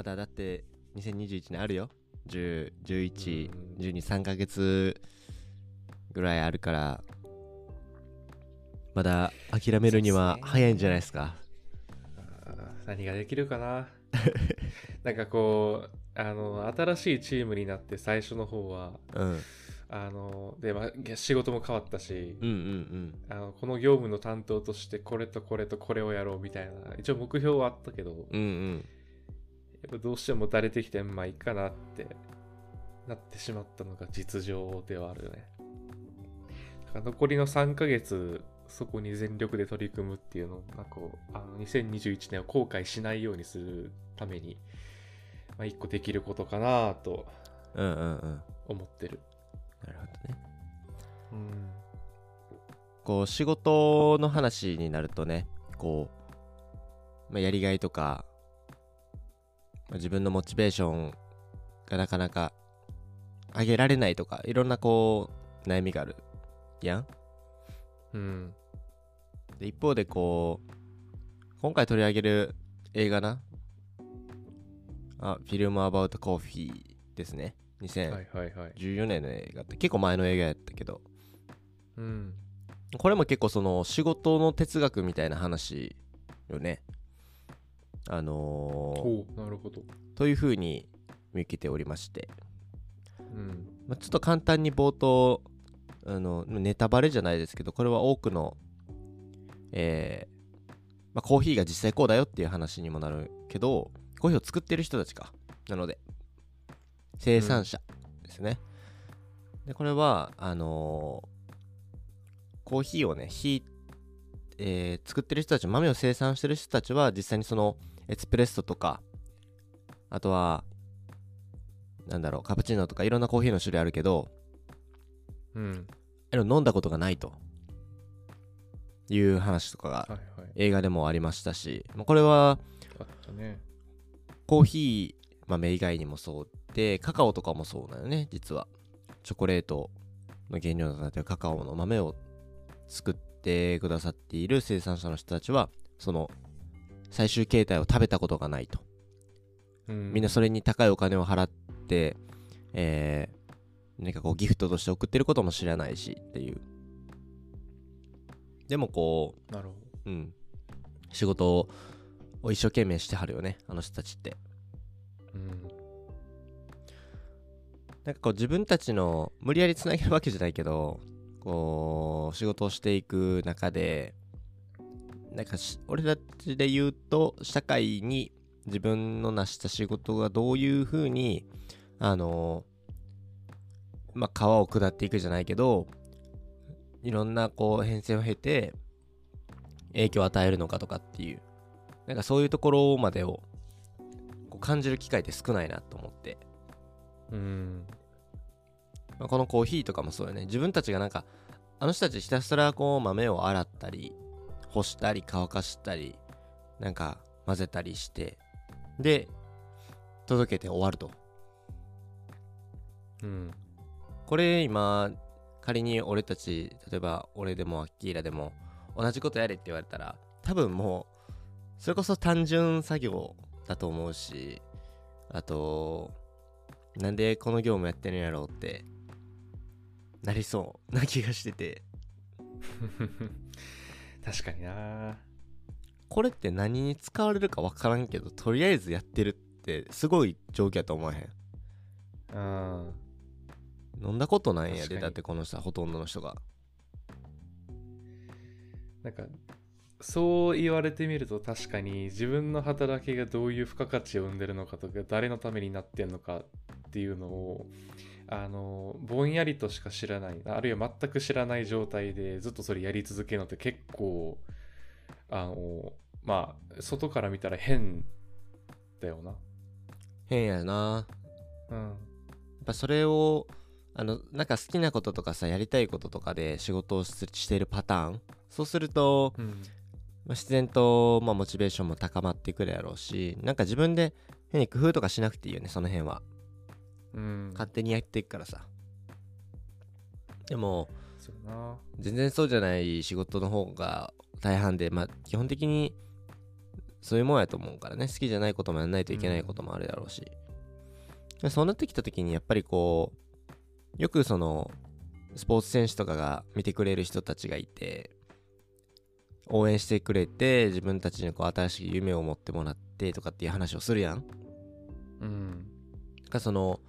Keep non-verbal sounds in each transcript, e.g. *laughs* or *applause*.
まだだって2021年あるよ。10、11、うん。12、3ヶ月ぐらいあるから。まだ諦めるには早いんじゃないですか。あー何ができるかな。*laughs* なんかこうあの新しいチームになって最初の方はうん。あので、まあ、仕事も変わったし、うんうんあのこの業務の担当としてこれとこれとこれをやろうみたいな一応目標はあったけどうんうんうんやっぱどうしてもだれてきてまあいいかなってなってしまったのが実情ではあるよね。だから残りの3ヶ月そこに全力で取り組むっていうのをまあこうあの2021年を後悔しないようにするために、まあ、一個できることかなとうんうんうん。思ってる。なるほどね。うん。こう仕事の話になるとねこう、まあ、やりがいとか、まあ自分のモチベーションがなかなか上げられないとかいろんなこう悩みがあるやん。うん。で一方でこう今回取り上げる映画なあフィルムアバウトコーヒーですね。2014はいはいはい年の映画って結構前の映画やったけど。うん。これも結構その仕事の哲学みたいな話よね。あのーなるほど。というふうに見受けておりまして、うん。まあ、ちょっと簡単に冒頭あのネタバレじゃないですけどこれは多くの、えーまあ、コーヒーが実際こうだよっていう話にもなるけどコーヒーを作ってる人たちか。なので生産者ですね、でこれはあのーコーヒーをねひいえー作ってる人たち豆を生産してる人たちは実際にそのエスプレッソとかあとはなんだろうカプチーノとかいろんなコーヒーの種類あるけどうん。飲んだことがないと。いう話とかが映画でもありましたし、まあこれはコーヒー豆以外にもそうでカカオとかもそうだよね実は。チョコレートの原料となっているカカオの豆を作ってくださっている生産者の人たちはその最終形態を食べたことがないと。うん。みんなそれに高いお金を払って、えー、何かこうギフトとして送ってることも知らないしっていう。でもこなるほう、うん、仕事を一生懸命してはるよね、あの人たちって。どうん。なんかこう自分たちの無理やりつなげるわけじゃないけど、こう、仕事をしていく中で、なんかし俺たちで言うと、社会に自分の成した仕事がどういうふうに、あの、まあ、川を下っていくじゃないけど、いろんなこう変遷を経て、影響を与えるのかとかっていう、なんかそういうところまでをこう感じる機会って少ないなと思って。うんまあ、このコーヒーとかもそうよね自分たちがなんかあの人たちひたすらこう豆を洗ったり干したり乾かしたりなんか混ぜたりしてで届けて終わると。うん。これ今仮に俺たち例えば俺でもアッキーラでも同じことやれって言われたら多分もうそれこそ単純作業だと思うしあとなんでこの業務やってるんやろうってなりそうな気がしてて *laughs* 確かにな。これって何に使われるか分からんけどとりあえずやってるってすごい状況やと思わへん？うん。飲んだことないんやでだってこの人はほとんどの人が。なんかそう言われてみると確かに自分の働きがどういう付加価値を生んでるのかとか誰のためになってんのかっていうのをあのぼんやりとしか知らないあるいは全く知らない状態でずっとそれやり続けるのって結構あのまあ外から見たら変だよな。変やな。うん。やっぱそれをあのなんか好きなこととかさやりたいこととかで仕事をししてるパターン。そうすると、うん。まあ自然と、まあ、モチベーションも高まってくるやろうしなんか自分で変に工夫とかしなくていいよねその辺はうん。勝手にやっていくからさ。でも全然そうじゃない仕事の方が大半でまあ基本的にそういうもんやと思うからね。好きじゃないこともやんないといけないこともあるだろうし、でそうなってきた時にやっぱりこうよくそのスポーツ選手とかが見てくれる人たちがいて応援してくれて自分たちにこう新しい夢を持ってもらってとかっていう話をするやん。うん。かその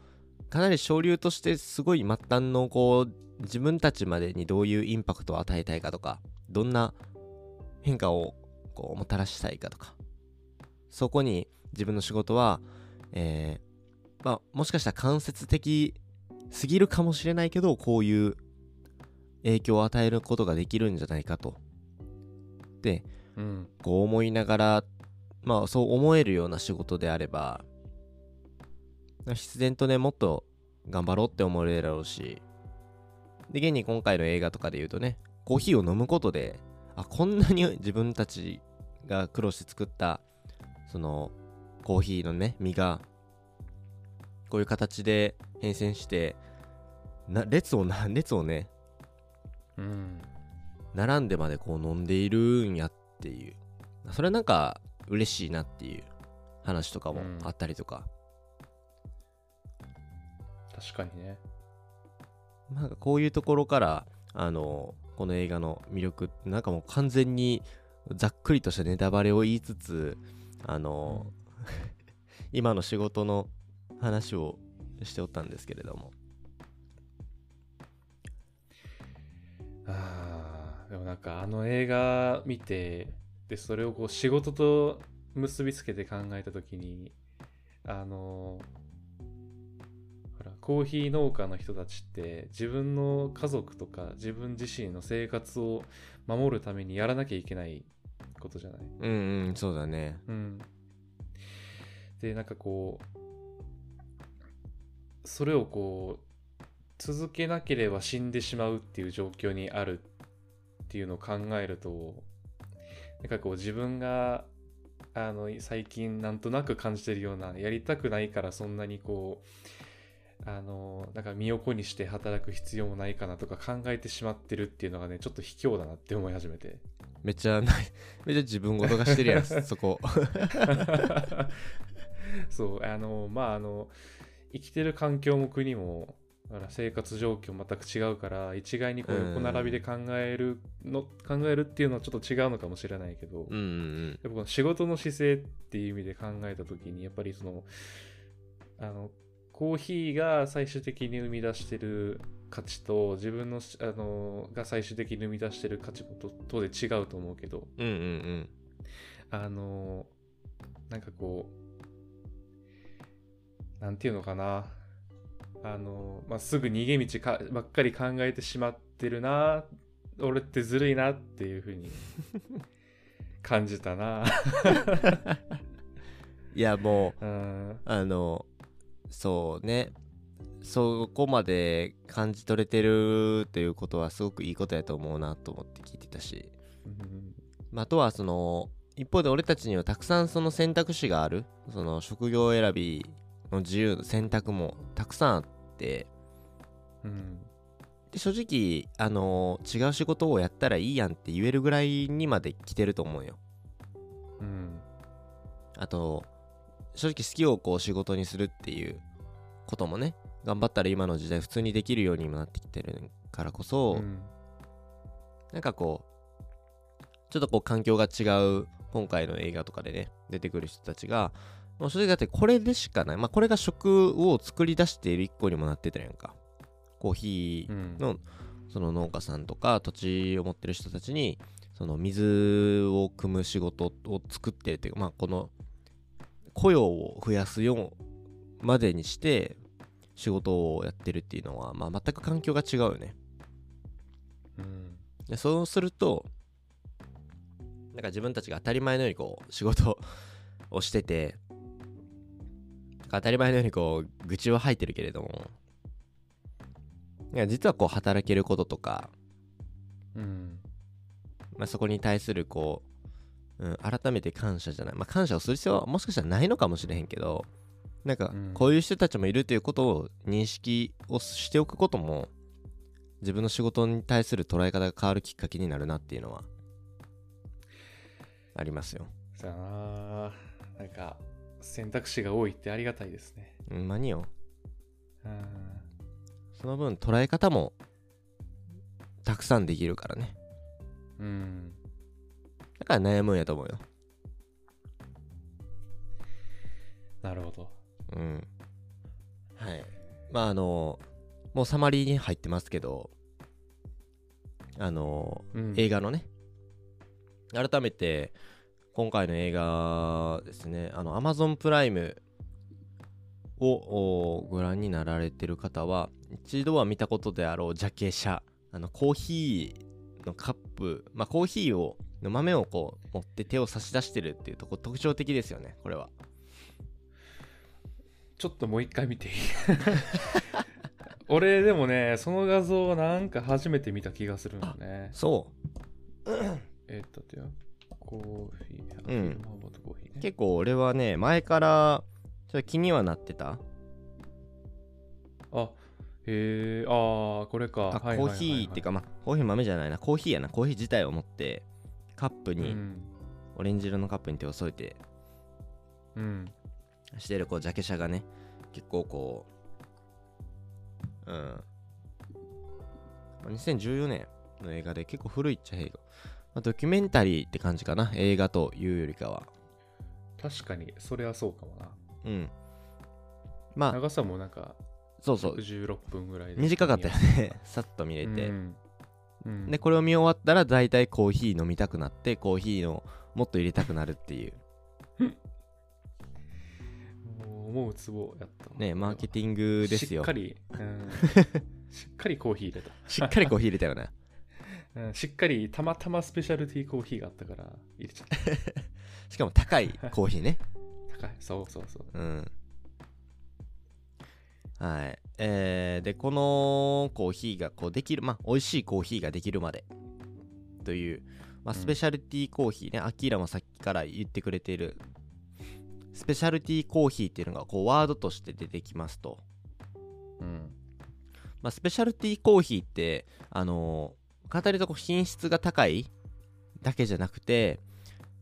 かなり潮流としてすごい末端のこう自分たちまでにどういうインパクトを与えたいかとかどんな変化をこうもたらしたいかとか。そこに自分の仕事は、えーまあ、もしかしたら間接的すぎるかもしれないけどこういう影響を与えることができるんじゃないかと。でうん。こう思いながらまあそう思えるような仕事であれば必然とねもっと頑張ろうって思えるだろうし。で現に今回の映画とかで言うとねコーヒーを飲むことであこんなに自分たちが苦労して作ったそのコーヒーのね実がこういう形で変遷してな列をな列をねうん。並んでまでこう飲んでいるんやっていう。それはなんか嬉しいなっていう話とかもあったりとか、確かにね。なんかこういうところからあのこの映画の魅力なんかもう完全にざっくりとしたネタバレを言いつつあの、*laughs* 今の仕事の話をしておったんですけれども。あーでもなんかあの映画見てでそれをこう仕事と結びつけて考えた時にあのコーヒー農家の人たちって自分の家族とか自分自身の生活を守るためにやらなきゃいけないことじゃない？うんうんそうだねうん。で、なんかこう、それをこう、続けなければ死んでしまうっていう状況にあるっていうのを考えると、なんかこう自分が、あの、最近なんとなく感じてるような、やりたくないからそんなにこう、あの、なんか身を粉にして働く必要もないかなとか考えてしまってるっていうのがね、ちょっと卑怯だなって思い始めて。めっちゃ *laughs* めっちゃ自分ごとがしてるやん *laughs* そこ。*laughs* そうあのまああの生きてる環境も国も生活状況全く違うから一概にこううん横並びで考えるの、考えるっていうのはちょっと違うのかもしれないけど、うんうんやっぱこの仕事の姿勢っていう意味で考えた時にやっぱりそのあのコーヒーが最終的に生み出してる価値と自分のしあのが最終的に生み出してる価値もととで違うと思うけど。うんうんうん。あのなんかこうなんていうのかな。あの、まあ、すぐ逃げ道かばっかり考えてしまってるな。俺ってずるいなっていうふうに *laughs* 感じたな。いやもう *laughs* うん。あのそうね。そこまで感じ取れてるということはすごくいいことやと思うなと思って聞いてたし、うんまあ、あとはその一方で俺たちにはたくさんその選択肢がある。その職業選びの自由選択もたくさんあって。うん。で正直あの違う仕事をやったらいいやんって言えるぐらいにまで来てると思うよ。うん。あと正直好きをこう仕事にするっていうこともね頑張ったら今の時代普通にできるようにもなってきてるからこそ、うんなんかこうちょっとこう環境が違う今回の映画とかでね出てくる人たちがもう正直だってこれでしかない。まあこれが食を作り出している一個にもなってたやんか。コーヒーうん。のその農家さんとか土地を持ってる人たちにその水を汲む仕事を作ってるっていうかまあこの雇用を増やすようまでにして仕事をやってるっていうのは、まあ、全く環境が違うよね。うん。でそうするとなんか自分たちが当たり前のようにこう仕事をしてて当たり前のようにこう愚痴を吐いてるけれどもいや実はこう働けることとか、うん。まあ、そこに対するこう、うん、改めて感謝じゃない、まあ、感謝をする必要はもしかしたらないのかもしれへんけどなんかうん。こういう人たちもいるということを認識をしておくことも自分の仕事に対する捉え方が変わるきっかけになるなっていうのはありますよ。そうやななんか選択肢が多いってありがたいですね。うんうん。その分捉え方もたくさんできるからね。うんだから悩むんやと思うよ。なるほど。うん。はい。まああのもうサマリーに入ってますけどあのうん。映画のね。改めて今回の映画ですね。あの Amazon プライムをおご覧になられてる方は一度は見たことであろうジャケ写あのコーヒーのカップまあコーヒーをの豆をこう持って手を差し出してるっていうとこ特徴的ですよねこれは。ちょっともう一回見ていい？*laughs* 俺でもねその画像なんか初めて見た気がするのね。そう。*coughs* えーっとてよ。コーヒー、うん。コーヒーね。結構俺はね前からちょっと気にはなってた。あへえあーこれか。コーヒーっていうかまあコーヒー豆じゃないな。コーヒーやな。コーヒー自体を持ってカップに、うん、オレンジ色のカップに手を添えてうん、してるこうジャケ写がね結構こううん。まあ2014年の映画で結構古いっちゃ映画、まあ、ドキュメンタリーって感じかな映画というよりかは。確かにそれはそうかもな。うん。まあ長さもなんかそうそう。16分ぐらいで短かったよね。*laughs* さっと見れて、うんうん。でこれを見終わったら大体コーヒー飲みたくなってコーヒーをもっと入れたくなるっていう。もう思うツボやったわねマーケティングですよ。しっかり、うん、*laughs* しっかりコーヒー入れた。しっかりコーヒー入れたよね。*laughs* うん、しっかりたまたまスペシャルティーコーヒーがあったから入れちゃった。*laughs* しかも高いコーヒーね。高い。そうそうそう。うんはい。えー、でこのコーヒーがこうできるまあ美味しいコーヒーができるまで。という、まあ、うん。スペシャルティーコーヒーね、アキーラもさっきから言ってくれている。スペシャルティーコーヒーっていうのがこうワードとして出てきますと、うん。まあ、スペシャルティーコーヒーってあのー語るとこう品質が高いだけじゃなくて、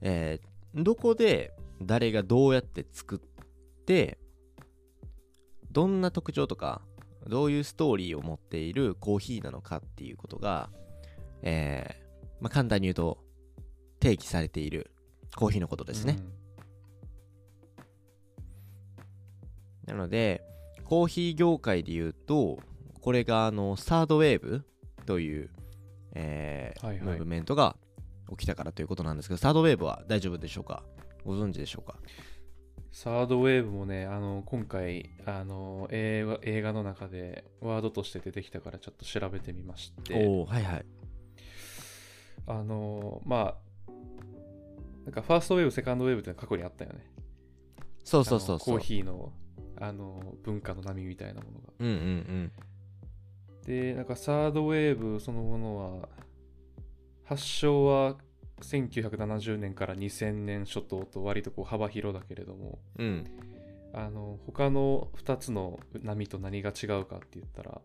えーどこで誰がどうやって作ってどんな特徴とかどういうストーリーを持っているコーヒーなのかっていうことが、えーまあ、簡単に言うと定義されているコーヒーのことですね、なのでコーヒー業界で言うとこれがあのサードウェーブという、えーはいはい。ムーブメントが起きたからということなんですけどサードウェーブは大丈夫でしょうか？ご存知でしょうか？サードウェーブもね、あの、今回、あの、映画映画の中でワードとして出てきたからちょっと調べてみまして、おおはいはいあの、まあ、なんかファーストウェーブ、セカンドウェーブって過去にあったよね。そうそうそうコーヒーの、あの、文化の波みたいなものが。うんうんうんで、なんかサードウェーブそのものは、発祥は1970年から2000年初頭と割とこう幅広だけれども、うん。あの他の2つの波と何が違うかって言ったら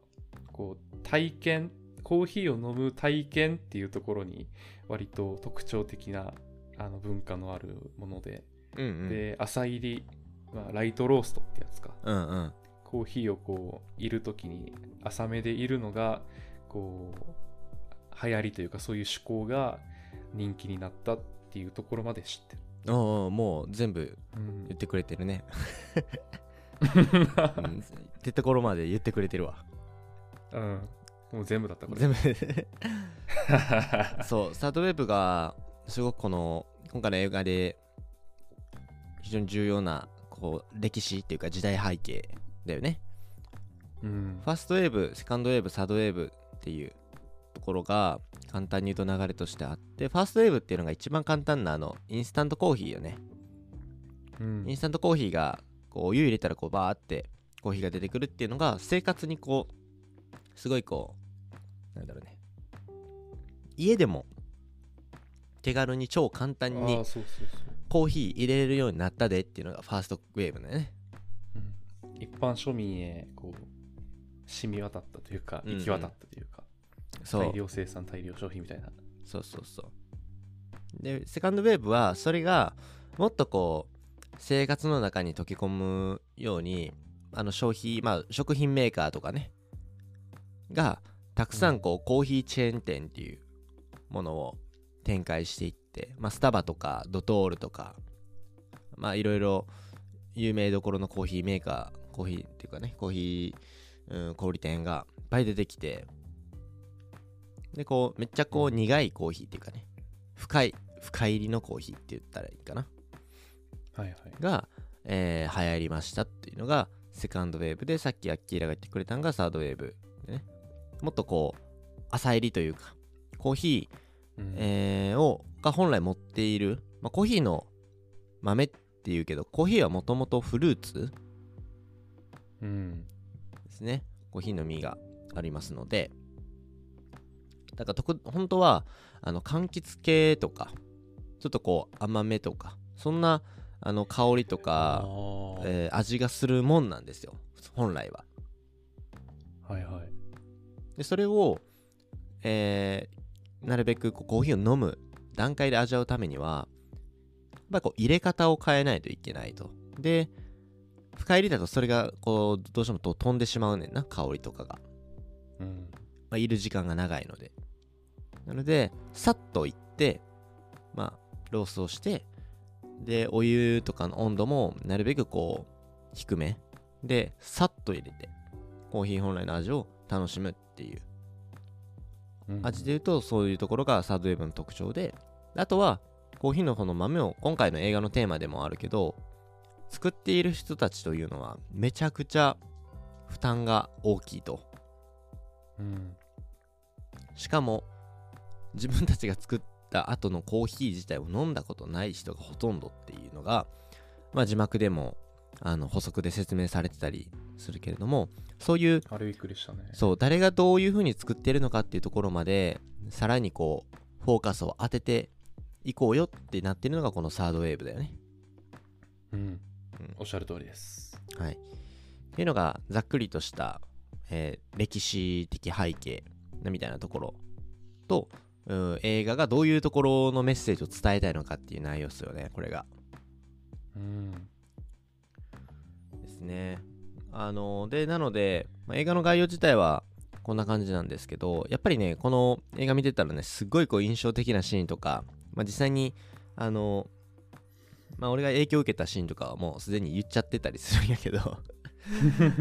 こう体験コーヒーを飲む体験っていうところに割と特徴的なあの文化のあるもので、うんうん。で朝入り、まあ、ライトローストってやつか。うんうん。コーヒーをこう入る時に浅めでいるのがこう流行りというかそういう趣向が人気になったっていうところまで知ってる。おうおうもう全部うん。言ってくれてるね、*laughs* うん、ってところまで言ってくれてるわ。うん、もう全部だったこれ。全部。*laughs* そう third wave がすごくこの今回の映画で非常に重要なこう歴史っていうか時代背景だよね。うん。 first wave second wave third wave っていうところが簡単に言うと流れとしてあって first wave っていうのが一番簡単なあのインスタントコーヒーよね。うん。インスタントコーヒーがこうお湯入れたらこうバーってコーヒーが出てくるっていうのが生活にこうすごいこうなんだろうね。家でも手軽に超簡単あにコーヒー入れれるようになったでっていうのがファーストウェーブだよね。うん、一般庶民へこう染み渡ったというか行き渡ったというか、そう。大量生産大量消費みたいな。そうそうそう。でセカンドウェーブはそれがもっとこう生活の中に溶け込むようにあの消費まあ食品メーカーとかね。がたくさんこう、コーヒーチェーン店っていうものを展開していって、まあ、スタバとかドトールとかまあいろいろ有名どころのコーヒーメーカーコーヒーっていうかねコーヒー、うん、小売店がいっぱい出てきてでこうめっちゃこう苦いコーヒーっていうかね深い深入りのコーヒーって言ったらいいかな。はいはい。が、えー流行りましたっていうのがセカンドウェーブでさっきアッキーラが言ってくれたのがサードウェーブでね。もっとこう浅入りというかコーヒー、うん。えーをが本来持っている、まあ、コーヒーの豆っていうけどコーヒーはもともとフルーツうん。ですね。コーヒーの実がありますのでだからとく本当はあの柑橘系とかちょっとこう甘めとかそんなあの香りとあか、ーえー味がするもんなんですよ本来ははいはい。でそれを、えーなるべくこうコーヒーを飲む段階で味わうためにはやっぱりこう入れ方を変えないといけないとで深入りだとそれがこうどうしてもと飛んでしまうねんな香りとかがうん。まあ、いる時間が長いので。なので、さっといって、まあ、ロースをして、で、お湯とかの温度もなるべくこう、低めで、さっと入れて、コーヒー本来の味を楽しむっていう。うん味で言うと、そういうところがサードウェーブの特徴で、あとは、コーヒーの方の豆を、今回の映画のテーマでもあるけど、作っている人たちというのは、めちゃくちゃ負担が大きいと。うん。しかも自分たちが作った後のコーヒー自体を飲んだことない人がほとんどっていうのが、まあ、字幕でもあの補足で説明されてたりするけれどもそういうあれびっくりしたね。そう誰がどういう風に作ってるのかっていうところまでさらにこうフォーカスを当てていこうよってなってるのがこのサードウェーブだよね。うん。うんおっしゃる通りです。はい。っていうのがざっくりとした、えー歴史的背景みたいなところと、うん映画がどういうところのメッセージを伝えたいのかっていう内容ですよね、これが。うん。ですね。あので、なので、まあ映画の概要自体はこんな感じなんですけど、やっぱりね、この映画見てたらね、すっごいこう印象的なシーンとか、まあ、実際に、あの、まあ、俺が影響を受けたシーンとかはもうすでに *laughs* 言っちゃってたりするんやけど、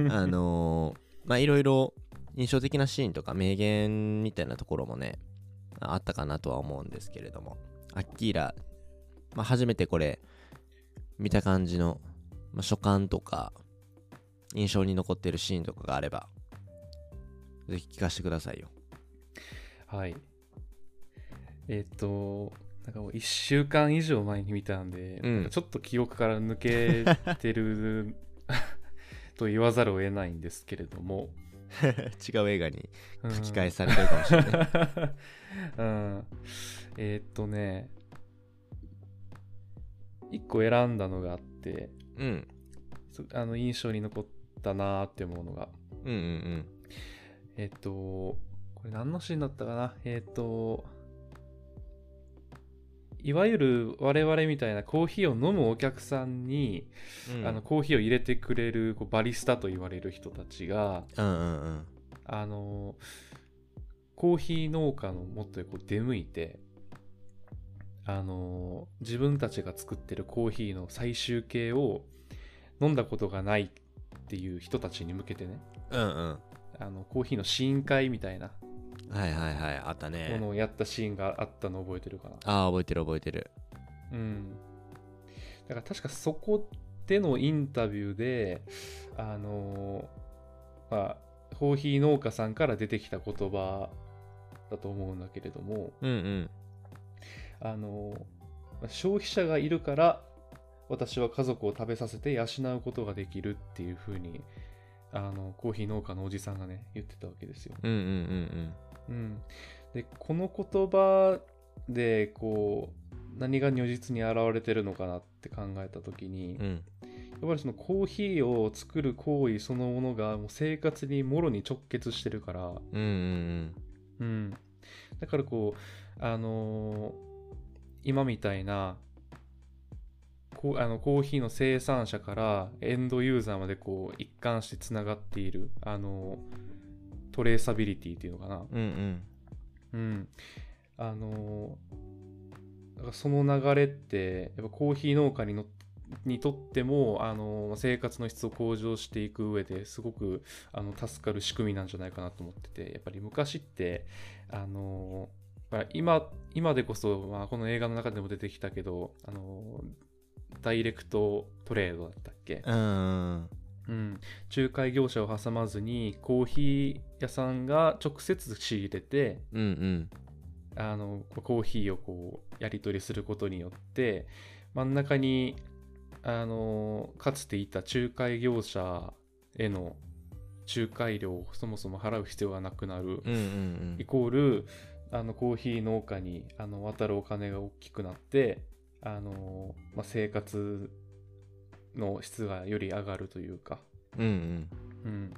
あのーまあいろいろ印象的なシーンとか名言みたいなところもねあったかなとは思うんですけれどもアッキーラ、まあ、初めてこれ見た感じの、まあ、所感とか印象に残ってるシーンとかがあればぜひ聞かせてくださいよはい。えっ、と、なんかもう1週間以上前に見たんで、うんなんかちょっと記憶から抜けてる *laughs* *laughs* と言わざるを得ないんですけれども。違う映画にうん。吹き替えされてるかもしれない、*laughs* うん。えっ、とね、1個選んだのがあって、うん、そあの印象に残ったなーって思うのが、うんうんうん。えっ、と、これ何のシーンだったかな？えっ、と、いわゆる我々みたいなコーヒーを飲むお客さんに、うん。あのコーヒーを入れてくれるこうバリスタと言われる人たちが、うんうんうん。あのコーヒー農家のもとへこう出向いて、あの自分たちが作ってるコーヒーの最終形を飲んだことがないっていう人たちに向けてね、うんうん。あのコーヒーの試飲会みたいなはいはいはいあったもねのをやったシーンがあったの覚えてるかな。ああ覚えてる覚えてるうん。だから確かそこでのインタビューで、あのまあ、コーヒー農家さんから出てきた言葉だと思うんだけれども、うんうんあのまあ消費者がいるから私は家族を食べさせて養うことができるっていうふうにあのコーヒー農家のおじさんがね言ってたわけですよ。うんうんうんうん、でこの言葉でこう何が如実に現れてるのかなって考えた時に、うん。うんやっぱりそのコーヒーを作る行為そのものがもう生活にもろに直結してるから、うんうんうん、だからこうあのー今みたいなこうあのコーヒーの生産者からエンドユーザーまでこう一貫してつながっているあのトレーサビリティっていうのかな。うんうん。うん。あのだからその流れってやっぱコーヒー農家にのにとってもあの生活の質を向上していく上ですごくあの助かる仕組みなんじゃないかなと思っててやっぱり昔ってあのまあ今今でこそ、まあ、この映画の中でも出てきたけどあのダイレクトトレードだったっけ、うんうん。うん、仲介業者を挟まずにコーヒー屋さんが直接仕入れてうんうん。あのコーヒーをこうやり取りすることによって真ん中にあのかつていた仲介業者への仲介料をそもそも払う必要がなくなる、うんうん。イコールあのコーヒー農家にあの渡るお金が大きくなってあの、まあ、生活の質がより上がるというか、うんうん。うん、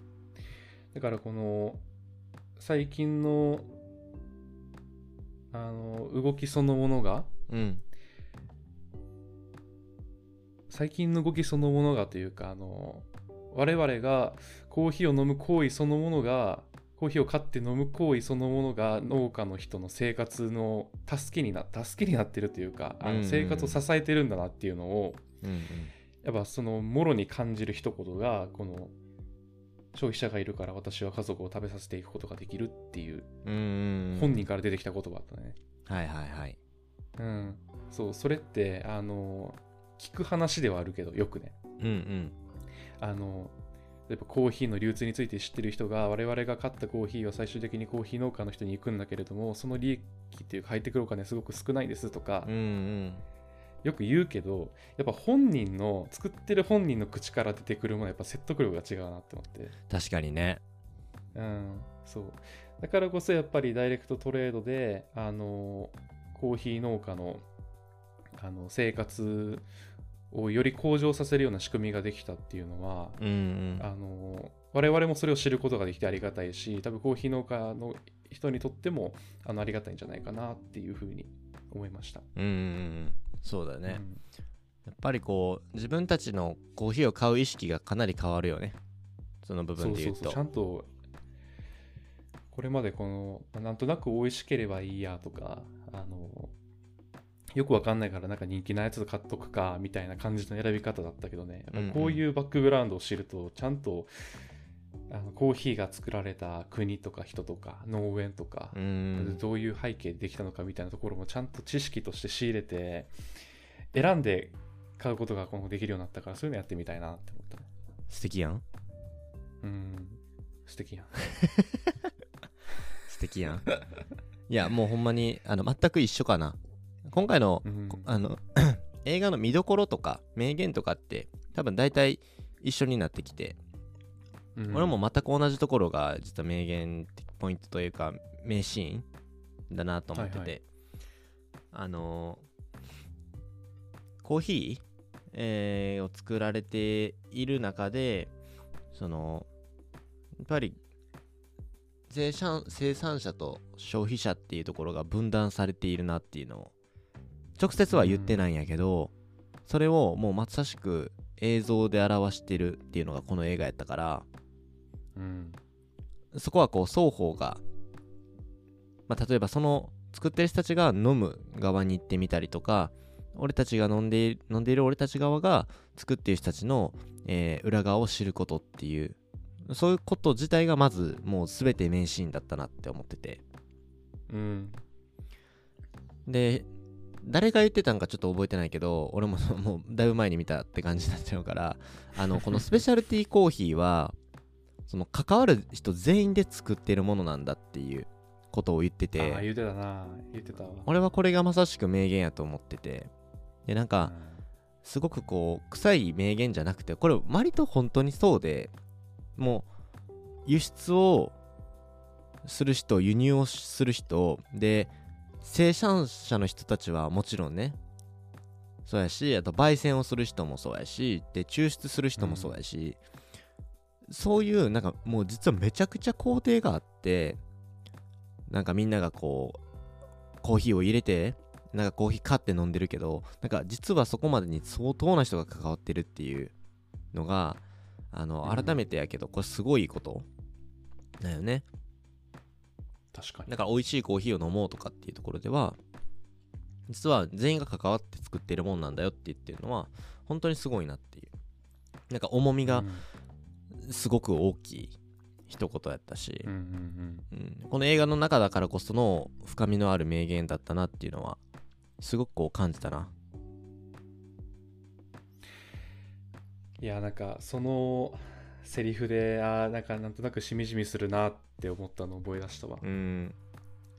だからこの最近のあの動きそのものがうん。最近の動きそのものがというかあの我々がコーヒーを飲む行為そのものがコーヒーを買って飲む行為そのものが農家の人の生活の助けにな助けになってるというかあうんうん。の生活を支えてるんだなっていうのをうんやっぱそのもろに感じる一言がこの消費者がいるから私は家族を食べさせていくことができるっていう本人から出てきた言葉だったね。はいはいはいうん。そう、それって、あの、聞く話ではあるけど、よくね。うんうんあの、例えばコーヒーの流通について知ってる人が、我々が買ったコーヒーは最終的にコーヒー農家の人に行くんだけれども、その利益っていうか入ってくるお金すごく少ないですとかうんう、んよく言うけど、やっぱ本人の、作ってる本人の口から出てくるものはやっぱ説得力が違うなって思って。確かにねうん、そう。だからこそやっぱりダイレクトトレードで、あの、コーヒー農家のあの生活をより向上させるような仕組みができたっていうのは、うんうんあの、我々もそれを知ることができてありがたいし、多分コーヒー農家の人にとってもあのありがたいんじゃないかなっていうふうに思いました。うんうんうんそうだね、うん。やっぱりこう自分たちのコーヒーを買う意識がかなり変わるよね。その部分で言うと。そうそうそう。ちゃんとこれまでこのまあなんとなく美味しければいいやとかあのよくわかんないからなんか人気なやつ買っとくかみたいな感じの選び方だったけどね。こういうバックグラウンドを知るとちゃんとあのコーヒーが作られた国とか人とか農園とかう、ん。どういう背景でできたのかみたいなところもちゃんと知識として仕入れて選んで買うことが今後できるようになったからそういうのやってみたいなって思ったね素敵やん。うん。素敵やん。素敵やん。いやもうほんまにあの全く一緒かな。今回のうん。こあの *clears throat* 映画の見どころとか名言とかって多分大体一緒になってきて、うん。俺も全く同じところが実は名言的ポイントというか名シーンだなと思ってて、はいはい。あのコーヒー、えーを作られている中でそのやっぱり生産生産者と消費者っていうところが分断されているなっていうのを直接は言ってないんやけど、それをもうまさしく映像で表してるっていうのがこの映画やったからうん。そこはこう双方が、まあ、例えばその作ってる人たちが飲む側に行ってみたりとか俺たちが飲んでいる飲んでいる俺たち側が作っている人たちの、えー裏側を知ることっていうそういうこと自体がまずもう全て名シーンだったなって思ってて。うん。で誰が言ってたんかちょっと覚えてないけど俺ももうだいぶ前に見たって感じになっちゃうからあのこのスペシャルティーコーヒーはその関わる人全員で作ってるものなんだっていうことを言ってああて言ってたな。言ってたわ。俺はこれがまさしく名言やと思ってて。でなんかすごくこう臭い名言じゃなくてこれ割と本当にそうでもう輸出をする人輸入をする人で生産者の人たちはもちろんねそうやしあと焙煎をする人もそうやしで抽出する人もそうやし、そういうなんかもう実はめちゃくちゃ工程があってなんかみんながこうコーヒーを入れてなんかコーヒー買って飲んでるけどなんか実はそこまでに相当な人が関わってるっていうのがあのうん。改めてやけどこれすごいことだよね。確かに。だから美味しいコーヒーを飲もうとかっていうところでは実は全員が関わって作ってるもんなんだよって言ってるのは本当にすごいなっていう。なんか重みがうんすごく大きい一言やったしうん、うんうん。この映画の中だからこその深みのある名言だったなっていうのはすごくこう感じたな。いやなんかそのセリフであーなんかなんとなくしみじみするなって思ったのを覚え出したわ。うん。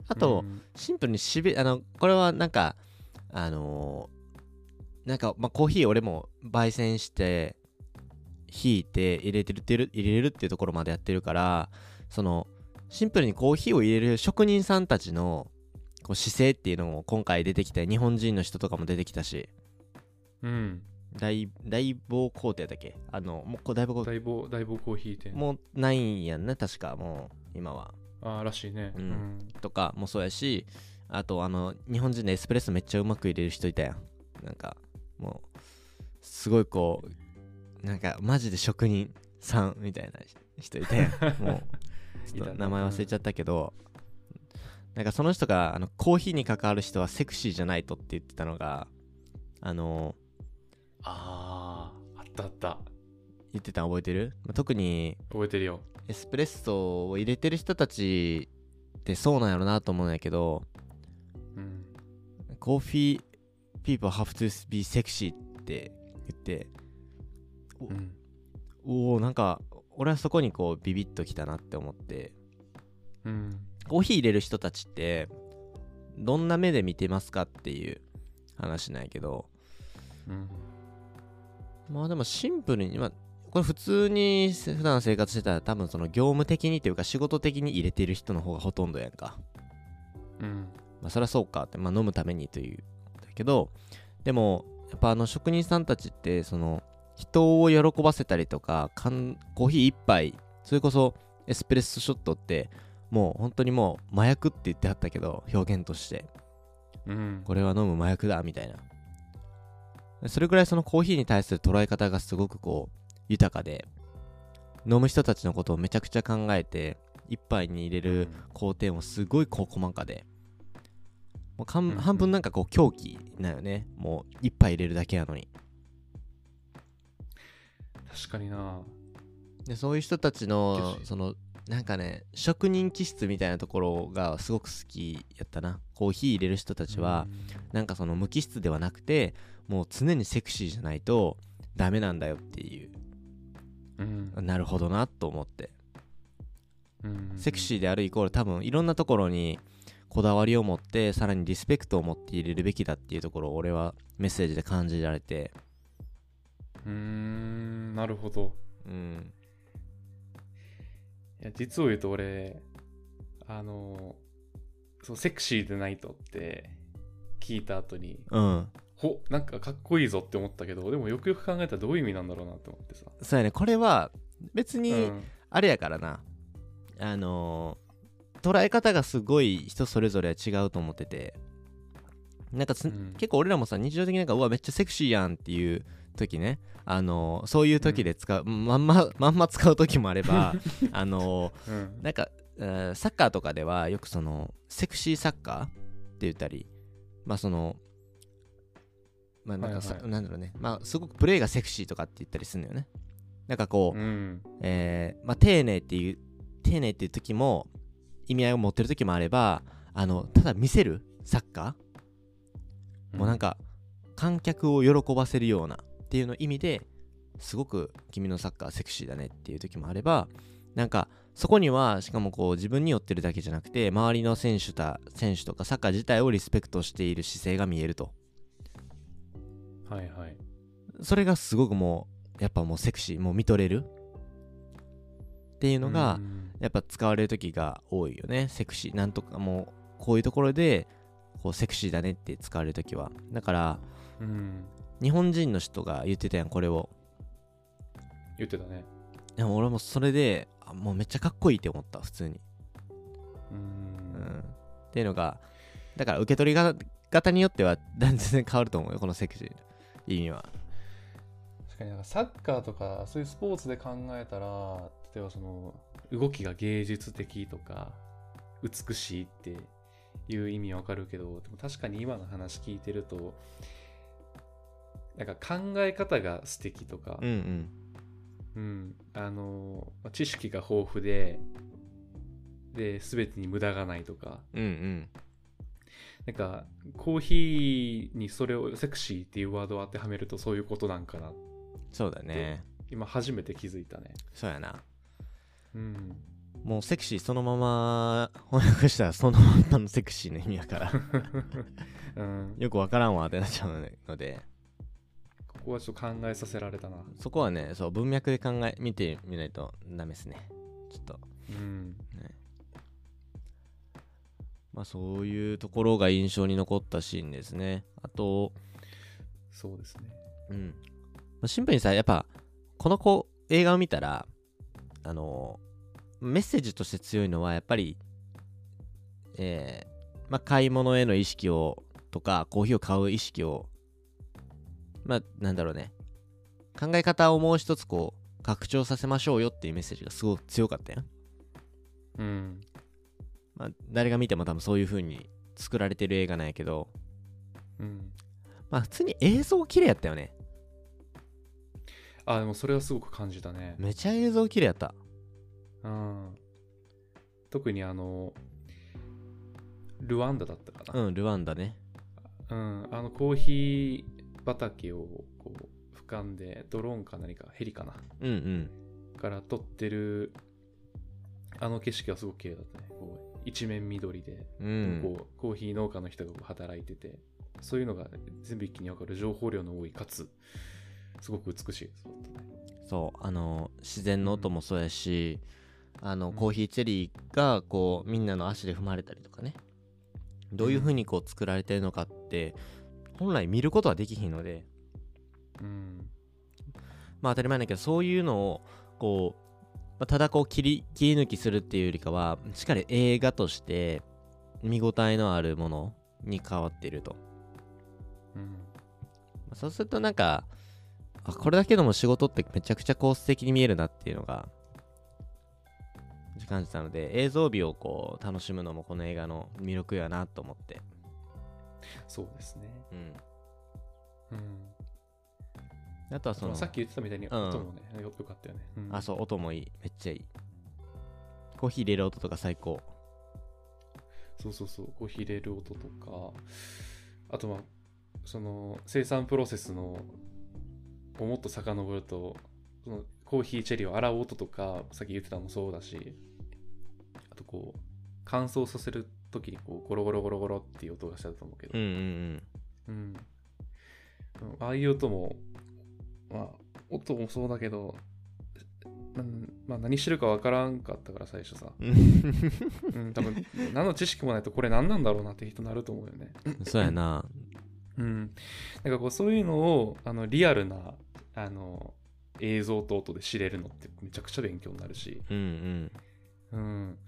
あと、うん。シンプルにしびあのこれはなんかあのーなんか、まあ、コーヒー俺も焙煎して引いて入れてるってる入れるっていうところまでやってるからそのシンプルにコーヒーを入れる職人さんたちのこう姿勢っていうのも今回出てきて日本人の人とかも出てきたし。うん。大大棒工程だっけ？あのもうこう大棒工程大棒大棒コーヒー店もうないんやんね確かもう今は。ああらしいね。うん。とかもそうやしあとあの日本人でエスプレッソめっちゃうまく入れる人いたやん。なんかもうすごいこうなんかマジで職人さんみたいな人いたやんもうちょっと名前忘れちゃったけど、なんかその人があのコーヒーに関わる人はセクシーじゃないとって言ってたのがあのあああったあった。言ってたの覚えてる？まあ特に覚えてるよ。エスプレッソを入れてる人たちってそうなんやろなと思うんやけどうん。コーヒー people have to be sexy って言ってうん。おおなんか俺はそこにこうビビッときたなって思って。うん。コーヒー入れる人たちってどんな目で見てますかっていう話なんやけど。うん。まあでもシンプルにまあこれ普通に普段生活してたら多分その業務的にというか仕事的に入れてる人の方がほとんどやんか。うん。まあそりゃそうかってまあ飲むためにというだけど。でもやっぱあの職人さんたちってその人を喜ばせたりとかコーヒー一杯それこそエスプレッソショットってもう本当にもう麻薬って言ってはったけど表現として。うん。これは飲む麻薬だみたいな。それぐらいそのコーヒーに対する捉え方がすごくこう豊かで飲む人たちのことをめちゃくちゃ考えて一杯に入れる工程もすごいこう細かで。もう半分なんかこう狂気なよね。もう一杯入れるだけやのに確かにな。でそういう人たちのそのなんかね職人気質みたいなところがすごく好きやったな。コーヒー入れる人たちは、なんかその無機質ではなくてもう常にセクシーじゃないとダメなんだよっていう。うん。なるほどなと思って。うん。セクシーであるイコール多分いろんなところにこだわりを持ってさらにリスペクトを持って入れるべきだっていうところを俺はメッセージで感じられてうーんなるほど。うん。いや実を言うと俺あのそうセクシーでないとって聞いた後にうん。ほなんかかっこいいぞって思ったけどでもよくよく考えたらどういう意味なんだろうなって思ってさ、そうやね。これは別うにん。あれやからな、あのー捉え方がすごい人それぞれは違うと思ってて。なんかつ、うん。結構俺らもさ日常的になんかうわめっちゃセクシーやんっていう時ねあのーそういう時で使う、まんままんま使う時もあれば *laughs* あのーうん。なんか、えーサッカーとかではよくそのセクシーサッカーって言ったりまあそのまあなんかさ、はいはい。なんだろうね。まあすごくプレーがセクシーとかって言ったりするんだよね。なんかこう、うん。えーまあ、丁寧っていう丁寧っていう時も意味合いを持ってる時もあればあのただ見せるサッカー、もうなんか観客を喜ばせるようなっていうの意味ですごく君のサッカーセクシーだねっていう時もあればなんかそこにはしかもこう自分に寄ってるだけじゃなくて周りの選手た選手とかサッカー自体をリスペクトしている姿勢が見えると。はいはい。それがすごくもうやっぱもうセクシーもう見とれる。っていうのが、うん。やっぱ使われる時が多いよね。セクシーなんとかもうこういうところでこうセクシーだねって使われる時は。だからうん日本人の人が言ってたやんこれを。言ってたね。でも俺もそれであもうめっちゃかっこいいって思った普通に、ううん。ん、っていうのがだから受け取りが方によっては全然変わると思うよこのセクシーの意味は。確かになんかサッカーとかそういうスポーツで考えたら例えばその動きが芸術的とか美しいっていう意味わかるけどでも確かに今の話聞いてるとなんか考え方が素敵とか、うんうん。うん、あのまあ知識が豊富でで全てに無駄がないとか。うんうん。なんかコーヒーにそれをセクシーっていうワードを当てはめるとそういうことなんかなそうだね。今初めて気づいたね。そうやな。うん。もうセクシーそのまま翻訳したらそのまんまのセクシーの意味やから。*laughs* うん、よくわからんわってなっちゃうのでここはちょっと考えさせられたな。そこはねそう文脈で考え見てみないとダメですね。ちょっと。うん。まあそういうところが印象に残ったシーンですね。あとそうですね。うん、まあシンプルにさやっぱこの子映画を見たらあのメッセージとして強いのはやっぱりえーまあ買い物への意識をとかコーヒーを買う意識をまあなんだろうね。考え方をもう一つこう拡張させましょうよっていうメッセージがすごく強かったようん。まあ誰が見ても多分そういう風に作られてる映画なんやけど。うん。まあ普通に映像綺麗やったよね。あでもそれはすごく感じたね。めちゃ映像綺麗やった。うん。特にあのルワンダだったかな。うんルワンダね。うん、あのコーヒー畑をこう俯瞰でドローンか何かヘリかなうんうん。から撮ってるあの景色はすごく綺麗だったね。こう一面緑で、うん。こうコーヒー農家の人がこう働いててそういうのが全部一気に分かる情報量の多いかつすごく美しいね。そうあの自然の音もそうやし、あのうんコーヒーチェリーがこうみんなの足で踏まれたりとかね。どういう風にこう作られてるのかって本来見ることはできひんので。うん。まあ当たり前だけどそういうのをこう、まあただこう切り切り抜きするっていうよりかはしっかり映画として見応えのあるものに変わっていると、うん。まあそうするとなんかあこれだけでも仕事ってめちゃくちゃコース的に見えるなっていうのが感じたので映像美をこう楽しむのもこの映画の魅力やなと思って *laughs* そうですね。うん。うん。あとはそのさっき言ってたみたいにうん。音もね、よよかったよね、うん。あそう音もいい。めっちゃいい。コーヒー入れる音とか最高。そうそうそう、コーヒー入れる音とか、あとまあ、その生産プロセスのをもっと遡ると、そのコーヒーチェリーを洗う音とか、さっき言ってたのもそうだし、あとこう、乾燥させるときにこうゴロゴロゴロゴロっていう音がしたと思うけどうん、うんうん。ああいう音も、まあ、音もそうだけど、まあ、何してるかわからんかったから最初さ、う *laughs* んうん、多分何の知識もないとこれ何なんだろうなって人になると思うよね。そうやなうん。なんかこうそういうのをあのリアルなあの映像と音で知れるのってめちゃくちゃ勉強になるし、うんうんうん。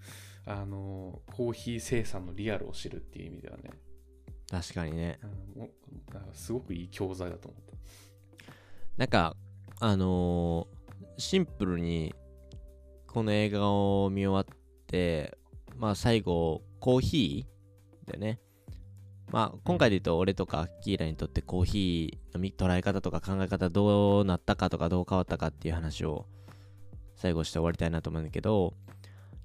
あのコーヒー生産のリアルを知るっていう意味ではね、確かにね。すごくいい教材だと思って。なんかあのーシンプルにこの映画を見終わってまあ最後コーヒーでね。まあ今回で言うと俺とかキーラにとってコーヒーの見捉え方とか考え方どうなったかとかどう変わったかっていう話を最後して終わりたいなと思うんだけど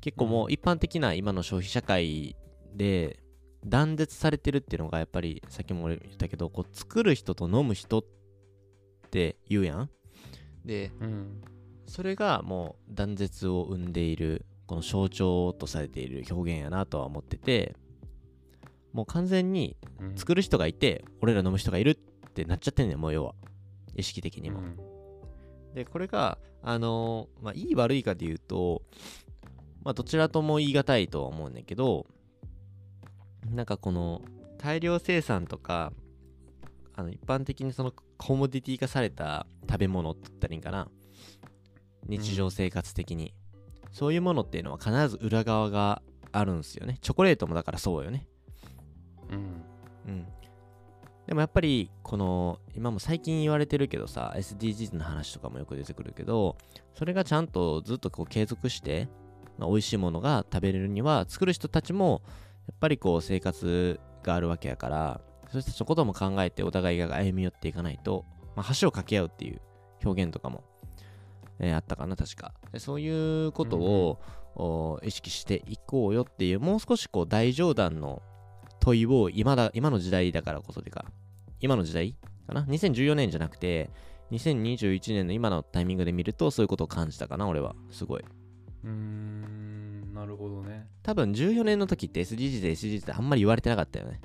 結構もう一般的な今の消費社会で断絶されてるっていうのがやっぱりさっきも俺言ったけどこう作る人と飲む人って言うやん。でうん。それがもう断絶を生んでいるこの象徴とされている表現やなとは思っててもう完全にうん。作る人がいて俺ら飲む人がいるってなっちゃってんねんもう要は。意識的にも、うん。でこれがあのーまあいい悪いかで言うとまあどちらとも言い難いとは思うんだけどなんかこの大量生産とかあの一般的にそのコモディティ化された食べ物って言ったらいいんかな。日常生活的に、そういうものっていうのは必ず裏側があるんですよね。チョコレートもだからそうよね。うん。うん。でもやっぱりこの今も最近言われてるけどさ SDGs の話とかもよく出てくるけどそれがちゃんとずっとこう継続して、まあ、美味しいものが食べれるには作る人たちもやっぱりこう生活があるわけやからそうしたことも考えてお互いが歩み寄っていかないと、まあ、橋を架け合うっていう表現とかも、えーあったかな確か。でそういうことを、お意識していこうよっていうもう少しこう大冗談の問いを今だ今の時代だからこそてか今の時代かな？2014年じゃなくて2021年の今のタイミングで見るとそういうことを感じたかな俺は。すごいうーんなるほどね。多分14年の時って SDGs で SDGs ってあんまり言われてなかったよね、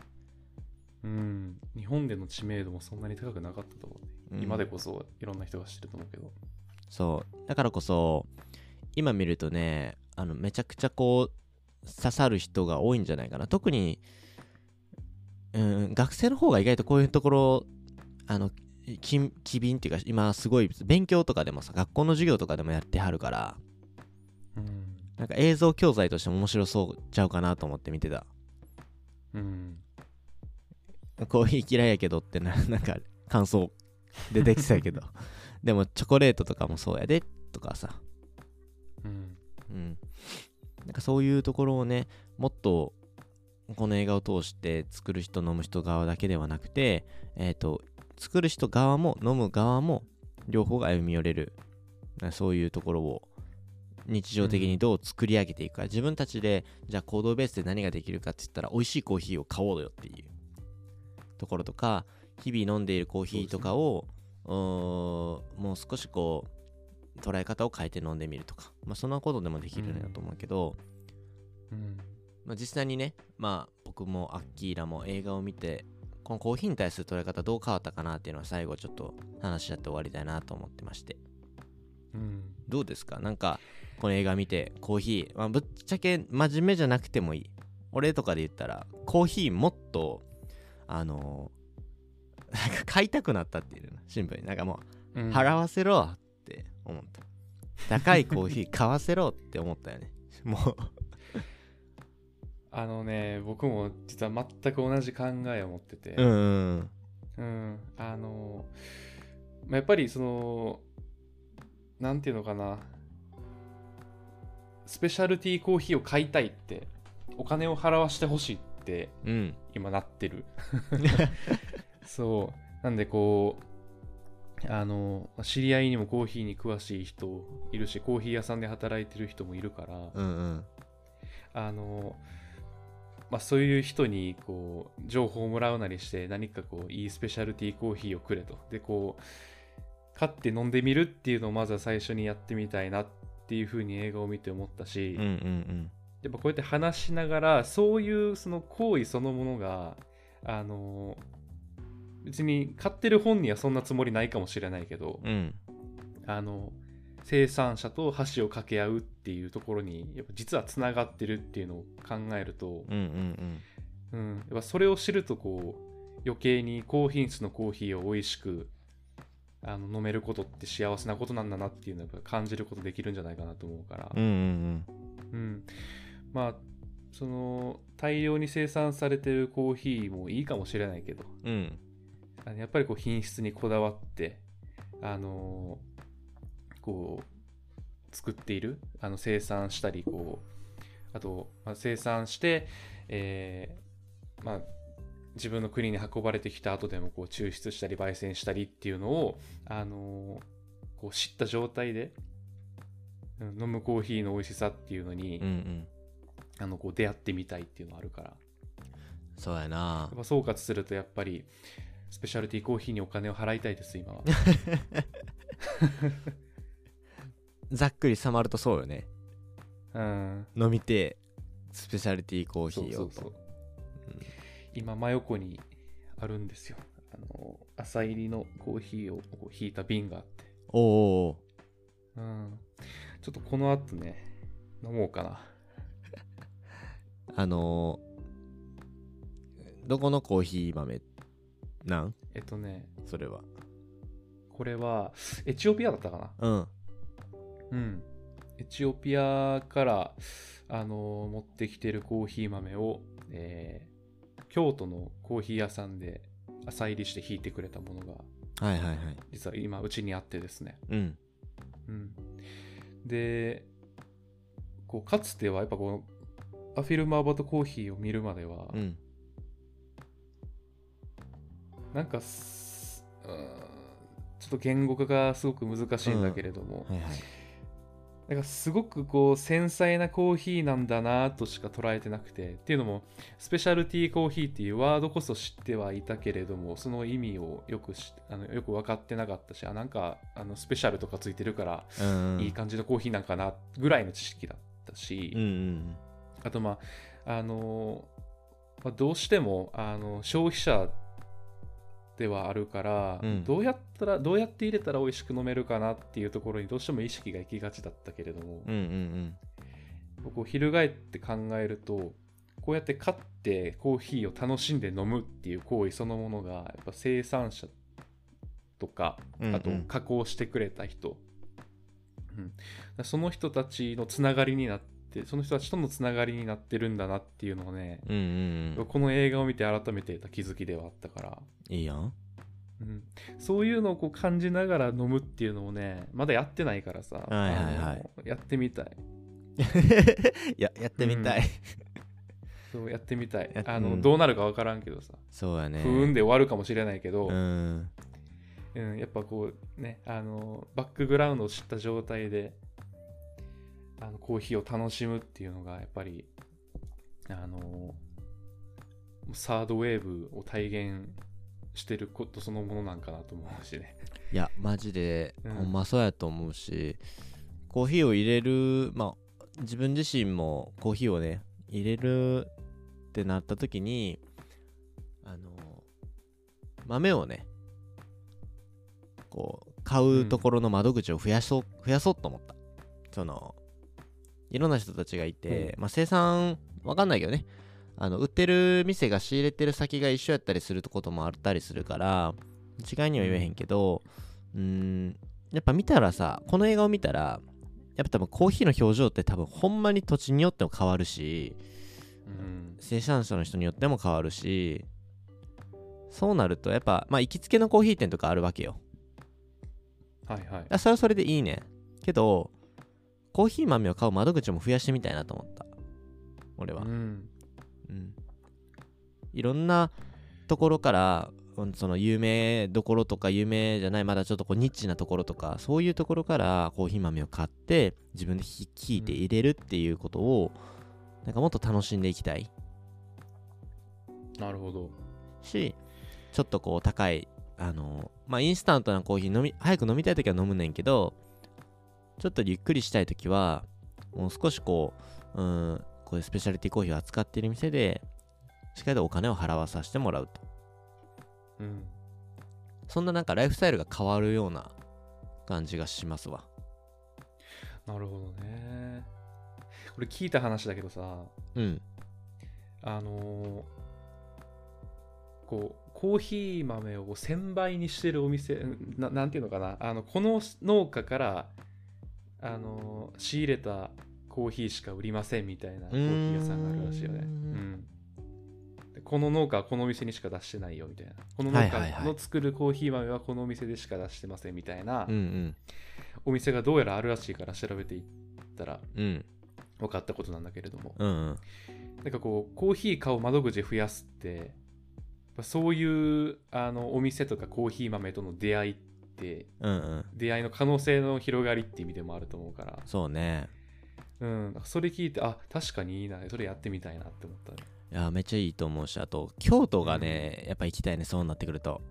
うん日本での知名度もそんなに高くなかったと思うね、うん。今でこそいろんな人が知ってると思うけど。そう。だからこそ今見るとねあのめちゃくちゃこう刺さる人が多いんじゃないかな。特にうん学生の方が意外とこういうところあのき機敏っていうか今すごい勉強とかでもさ学校の授業とかでもやってはるからうん。なんか映像教材としても面白そうちゃうかなと思って見てた。うん。コーヒー嫌いやけどってな *laughs* なんか感想出てきてたけど。*laughs* でもチョコレートとかもそうやでとかさ。うん。うん。なんかそういうところをね、もっとこの映画を通して作る人、飲む人側だけではなくて、えっ、と、作る人側も飲む側も両方が歩み寄れる、なそういうところを日常的にどう作り上げていくか、自分たちでじゃあ行動ベースで何ができるかって言ったら、美味しいコーヒーを買おうよっていう。ところとか、日々飲んでいるコーヒーとかを、うーんもう少しこう、捉え方を変えて飲んでみるとか、まあ、そんなことでもできるんだと思うけど、うん。まあ、実際にね、まあ、僕もアッキーラも映画を見てこのコーヒーに対する捉え方どう変わったかなっていうのは最後ちょっと話し合って終わりたいなと思ってまして。うん。どうですか？なんかこの映画見てコーヒー、まあ、ぶっちゃけ真面目じゃなくてもいい。俺とかで言ったらコーヒーもっとあの *laughs* なんか買いたくなったっていうのシンプルに。なんかもううん。払わせろって思った。高いコーヒー *laughs* 買わせろって思ったよね。もう。*laughs* あのね僕も実は全く同じ考えを持ってて、うんうんうん、あの、まあやっぱりその、なんていうのかな、スペシャルティーコーヒーを買いたいって、お金を払わしてほしいってうん今なってる。*laughs* そう。なんでこう、あの、知り合いにもコーヒーに詳しい人いるし、コーヒー屋さんで働いてる人もいるから、うんうんあの、まあ、そういう人にこう情報をもらうなりして何かこういいスペシャルティーコーヒーをくれとでこう買って飲んでみるっていうのをまずは最初にやってみたいなっていうふうに映画を見て思ったし、うんうんやっぱこうやって話しながらそういうその行為そのものがあの別に買ってる本にはそんなつもりないかもしれないけど、うん。うんあの生産者と橋を掛け合うっていうところにやっぱ実はつながってるっていうのを考えると、うんうん。うん、やっぱそれを知るとこう余計に高品質のコーヒーを美味しくあの飲めることって幸せなことなんだなっていうのをやっぱ感じることできるんじゃないかなと思うから、うんうんうん。まあその大量に生産されてるコーヒーもいいかもしれないけど。うんうん。あのやっぱりこう品質にこだわってあのこう作っている。あの生産したりこうあと、まあ、生産して、えーまあ自分の国に運ばれてきた後でもこう抽出したり焙煎したりっていうのを、あのこう知った状態で、うん飲むコーヒーの美味しさっていうのに、うんうん。あのこう出会ってみたいっていうのがあるから。そうやな。やっぱ総括するとやっぱりスペシャルティーコーヒーにお金を払いたいです今は。*laughs* ざっくりさまるとそうよね。うん。飲みてえスペシャリティコーヒーをそうそうそう。と今真横にあるんですよ。あの朝入りのコーヒーをこう引いた瓶があって。おおおうん。ちょっとこの後ね飲もうかな。*laughs* あのーどこのコーヒー豆？なん？えっとねそれは。これはエチオピアだったかな？うん。うん。エチオピアからあの持ってきてるコーヒー豆を、えー京都のコーヒー屋さんで浅入りして引いてくれたものがはいはいはい。実は今うちにあってですね、うん。うん、でこうかつてはやっぱこのアフィルムアバトコーヒーを見るまでは、うん。なんかちょっと言語化がすごく難しいんだけれども、はいはいなんかすごくこう繊細なコーヒーなんだなとしか捉えてなくてっていうのもスペシャルティーコーヒーっていうワードこそ知ってはいたけれどもその意味をよくしあのよく分かってなかったしあなんかあのスペシャルとかついてるからいい感じのコーヒーなんかなぐらいの知識だったし、うんうん。あとまああのまあどうしてもあの消費者ではあるから、うん。どうやったらどうやって入れたら美味しく飲めるかなっていうところにどうしても意識が行きがちだったけれども、うんうんこう翻って考えるとこうやって買ってコーヒーを楽しんで飲むっていう行為そのものがやっぱ生産者とかうんあと加工してくれた人、うん。その人たちのつながりになってその人たちとのつながりになってるんだなっていうのをね、うんうんうん。この映画を見て改めてた気づきではあったから、いいやん。うん、そういうのをこう感じながら飲むっていうのをねまだやってないからさ、はいはいはい。やってみたい。い *laughs* ややってみたい、そうやってみたい。やあの、うん。どうなるか分からんけどさ。そうやね。不運で終わるかもしれないけど、ううんんやっぱこうねあのバックグラウンドを知った状態であのコーヒーを楽しむっていうのがやっぱりあのサードウェーブを体現してることそのものなんかなと思うしね。いやマジで、うん。ほんまそうやと思うしコーヒーを入れるまあ自分自身もコーヒーをね入れるってなった時にあの豆をねこう買うところの窓口を増やそう、増やそうと思った。そのいろんな人たちがいて、まあ生産わかんないけどね。あの売ってる店が仕入れてる先が一緒やったりすることもあったりするから一概には言えへんけどうーんやっぱ見たらさこの映画を見たらやっぱ多分コーヒーの表情って多分ほんまに土地によっても変わるしうん。生産者の人によっても変わるしそうなるとやっぱまあ行きつけのコーヒー店とかあるわけよ。はいはい。あそれはそれでいいねけどコーヒー豆を買う窓口も増やしてみたいなと思った。俺は。うん。うん、いろんなところからうんその有名どころとか有名じゃないまだちょっとこうニッチなところとかそういうところからコーヒー豆を買って自分でひひいて入れるっていうことをなんかもっと楽しんでいきたい。なるほど。しちょっとこう高いあのまあインスタントなコーヒー飲み早く飲みたい時は飲むねんけどちょっとゆっくりしたい時はもう少しこううんこういうスペシャリティコーヒーを扱っている店でしっかりとお金を払わさせてもらうと。うん。そんななんかライフスタイルが変わるような感じがしますわ。なるほどね。これ聞いた話だけどさうん。あのーこうコーヒー豆を1000倍にしてるお店うんななんていうのかな。あのこの農家からあのー仕入れたコーヒーしか売りませんみたいなコーヒー屋さんがあるらしいよね。うーんうんでこの農家はこのお店にしか出してないよみたいな。この農家の作るコーヒー豆はこのお店でしか出してませんみたいなうんうんお店がどうやらあるらしいから調べていったらうん分かったことなんだけれども。うんうんなんかこうコーヒー買う窓口増やすってそういうあのお店とかコーヒー豆との出会いってうんうん。出会いの可能性の広がりって意味でもあると思うから、そうね。うん、それ聞いてあ確かにいいな。それやってみたいなって思ったね。いやめっちゃいいと思うしあと京都がね、やっぱ行きたいねそうなってくると。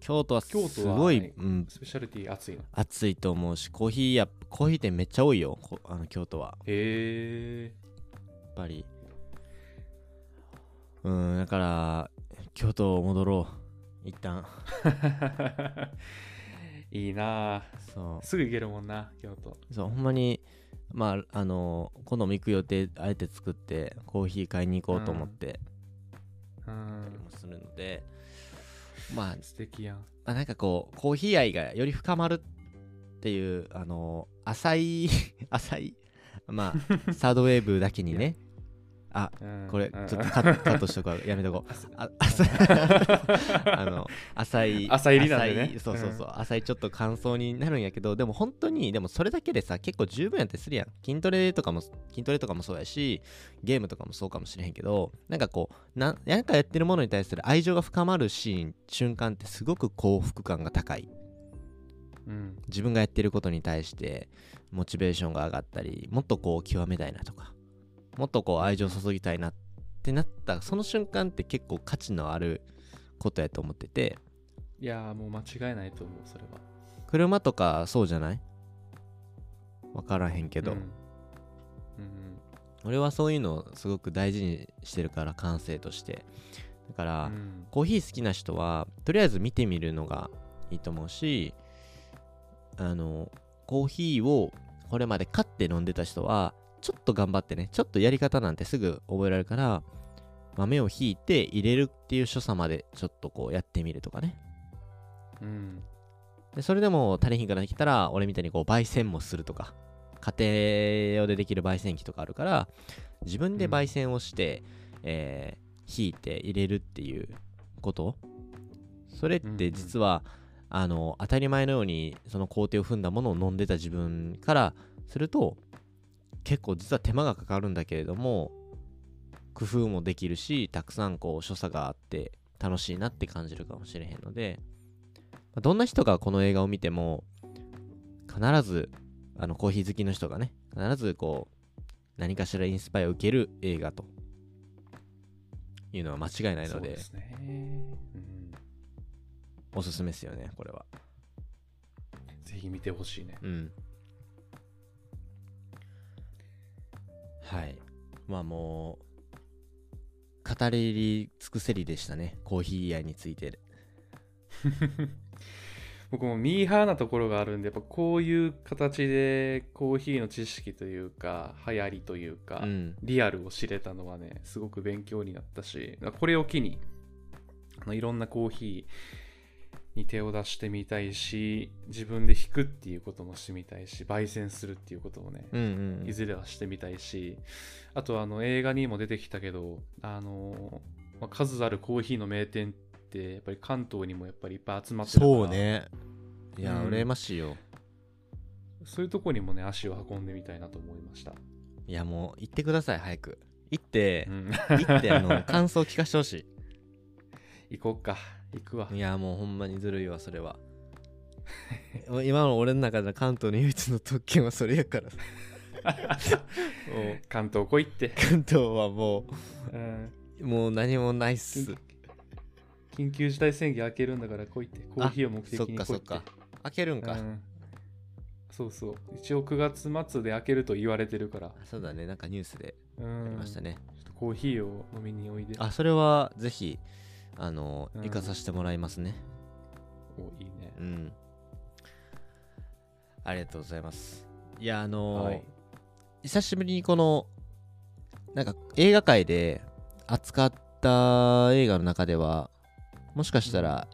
京都はす京都はごい、はいうん、スペシャリティ熱いの暑いと思うしコーヒーやコーヒー店めっちゃ多いよこあの京都は。へえやっぱり。うんだから京都戻ろう。一旦 *laughs* いいなあ。そすぐ行けるもんな京都。うそうほんまにまああの今度も行く予定あえて作ってコーヒー買いに行こうと思ってうん。たりもするので、まあ素敵やん。まあ、なんかこうコーヒー愛がより深まるっていうあの浅い *laughs* 浅いまあ *laughs* サードウェーブだけにねあうん。これうん。ちょっとカットしとくわ。*laughs* やめとこう。あ *laughs* あの浅い浅入りなんでね。そうそうそう、浅いちょっと感想になるんやけどでも本当にでもそれだけでさ結構十分やったりするやん。筋トレとかも筋トレとかもそうやしゲームとかもそうかもしれへんけどなんかこうななんかやってるものに対する愛情が深まるシーン瞬間ってすごく幸福感が高い。うん。自分がやってることに対してモチベーションが上がったりもっとこう極めたいなとかもっとこう愛情を注ぎたいなってなったその瞬間って結構価値のあることやと思ってて。いやーもう間違いないと思うそれは。車とかそうじゃない？分からへんけど、うん。うん俺はそういうのをすごく大事にしてるから感性として。だから、うん。コーヒー好きな人はとりあえず見てみるのがいいと思うしあのコーヒーをこれまで買って飲んでた人はちょっと頑張ってねちょっとやり方なんてすぐ覚えられるから豆をひいて入れるっていう所作までちょっとこうやってみるとかね。うん。でそれでも足りひんからきたら俺みたいにこう焙煎もするとか家庭用でできる焙煎機とかあるから自分で焙煎をして、えーひいて入れるっていうこと？それって実は、あの当たり前のようにその工程を踏んだものを飲んでた自分からすると結構実は手間がかかるんだけれども工夫もできるしたくさんこう所作があって楽しいなって感じるかもしれへんのでまあどんな人がこの映画を見ても必ずあのコーヒー好きの人がね必ずこう何かしらインスパイアを受ける映画というのは間違いないのでね、うん、おすすめですよねこれは。ぜひ見てほしいね。うんはい。まあもう語り尽くせりでしたね。コーヒー愛について。*laughs* 僕もミーハーなところがあるんでやっぱこういう形でコーヒーの知識というか流行りというか、うん。リアルを知れたのはねすごく勉強になったしこれを機にいろんなコーヒーに手を出してみたいし自分で引くっていうこともしてみたいし焙煎するっていうこともね、うんうんいずれはしてみたいしあとあの映画にも出てきたけどあの、まあ数あるコーヒーの名店ってやっぱり関東にもやっぱりいっぱい集まってるから。そうね。いや、うん。羨ましいよ。そういうとこにもね足を運んでみたいなと思いました、いやもう行ってください早く。行って。うん。行ってあの *laughs* 感想聞かせてほし行こうか行くわ。いいやもうほんまにずるいわそれは。*laughs* 今の俺の中での関東の唯一の特権はそれやから。*laughs* 関東来いって、関東はもうん。うもう何もないっす。緊緊急事態宣言開けるんだから来いって。コーヒーを目的そっに来いって。かそっか。開けるんか、うん。そうそう。一応9月末で開けると言われてるから、そうだね。なんかニュースでうん。ありましたね、ちょっとコーヒーを飲みにおいで。あそれはぜひあの、うん。行かさせてもらいますね。おいいね。うん。ありがとうございます。いやあのーはい。久しぶりにこのなんか映画界で扱った映画の中ではもしかしたら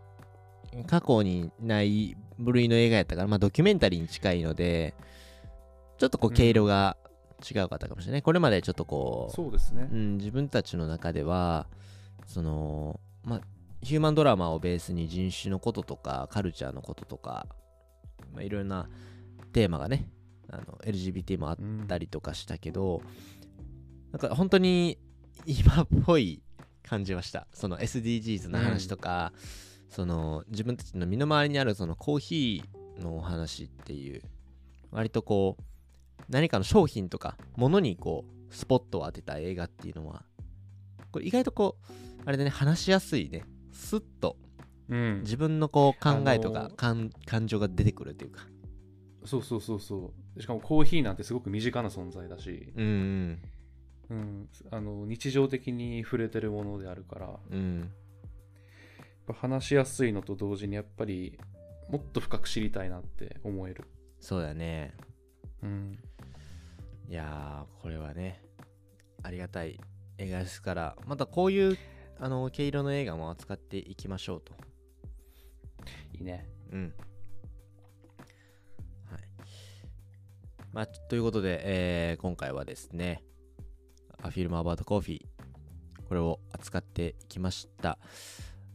過去にない部類の映画やったから、まあ、ドキュメンタリーに近いのでちょっとこううん毛色が違うかったかもしれない、これまでちょっとこうそうですね。うん、自分たちの中ではそのまあヒューマンドラマをベースに人種のこととかカルチャーのこととか、まあ、いろんなテーマがねあの LGBT もあったりとかしたけど、なんか本当に今っぽい感じはした。その SDGs の話とか、その自分たちの身の回りにあるそのコーヒーのお話っていう割とこう何かの商品とか物にこうスポットを当てた映画っていうのはこれ意外とこうあれでね話しやすいね。スッと。うん。自分のこう考えとか、あのー感感情が出てくるっていうか。そうそうそうそう。しかもコーヒーなんてすごく身近な存在だし、うんうん、あの日常的に触れてるものであるから。うん。話しやすいのと同時にやっぱりもっと深く知りたいなって思える、そうだね。うん、いやーこれはねありがたい。映画ですから。またこういうあの毛色の映画も扱っていきましょうといいねうん。はい。まあ、ということで、えー今回はですね、アフィルムアバートコーヒーこれを扱っていきました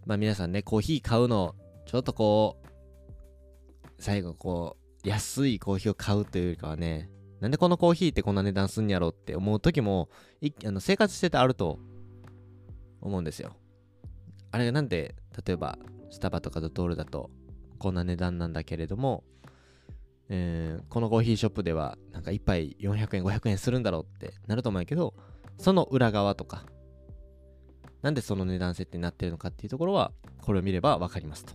まあ皆さんねコーヒー買うのちょっとこう最後こう安いコーヒーを買うというよりかはねなんでこのコーヒーってこんな値段すんやろって思う時もいあの生活しててあると思うんですよ。あれがなんで例えばスタバとかドトールだとこんな値段なんだけれども、えーこのコーヒーショップではなんか1杯400円500円するんだろうってなると思うんやけどその裏側とかなんでその値段設定になってるのかっていうところはこれを見れば分かりますと。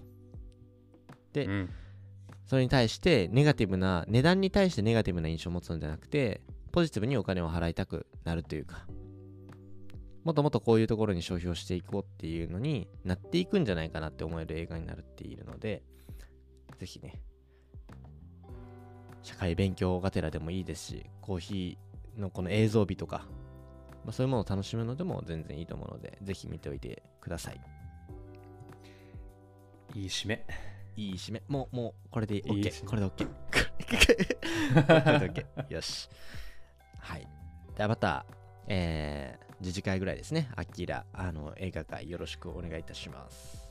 でうん。それに対してネガティブな値段に対してネガティブな印象を持つのではなくてポジティブにお金を払いたくなるというかもっともっとこういうところに消費をしていこうっていうのになっていくんじゃないかなって思える映画になるっているのでぜひね社会勉強がてらでもいいですしコーヒーのこの映像美とか、まあ、そういうものを楽しむのでも全然いいと思うのでぜひ見ておいてください。いい締め。いい締め。もうもうこれでいい。OK これで OK これで OK よし。はい。ではまたえー、次次回ぐらいですね。アキラあの映画界よろしくお願いいたします。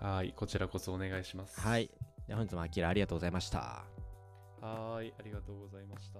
はいこちらこそお願いします。はい。で本日もアキラありがとうございました。はーいありがとうございました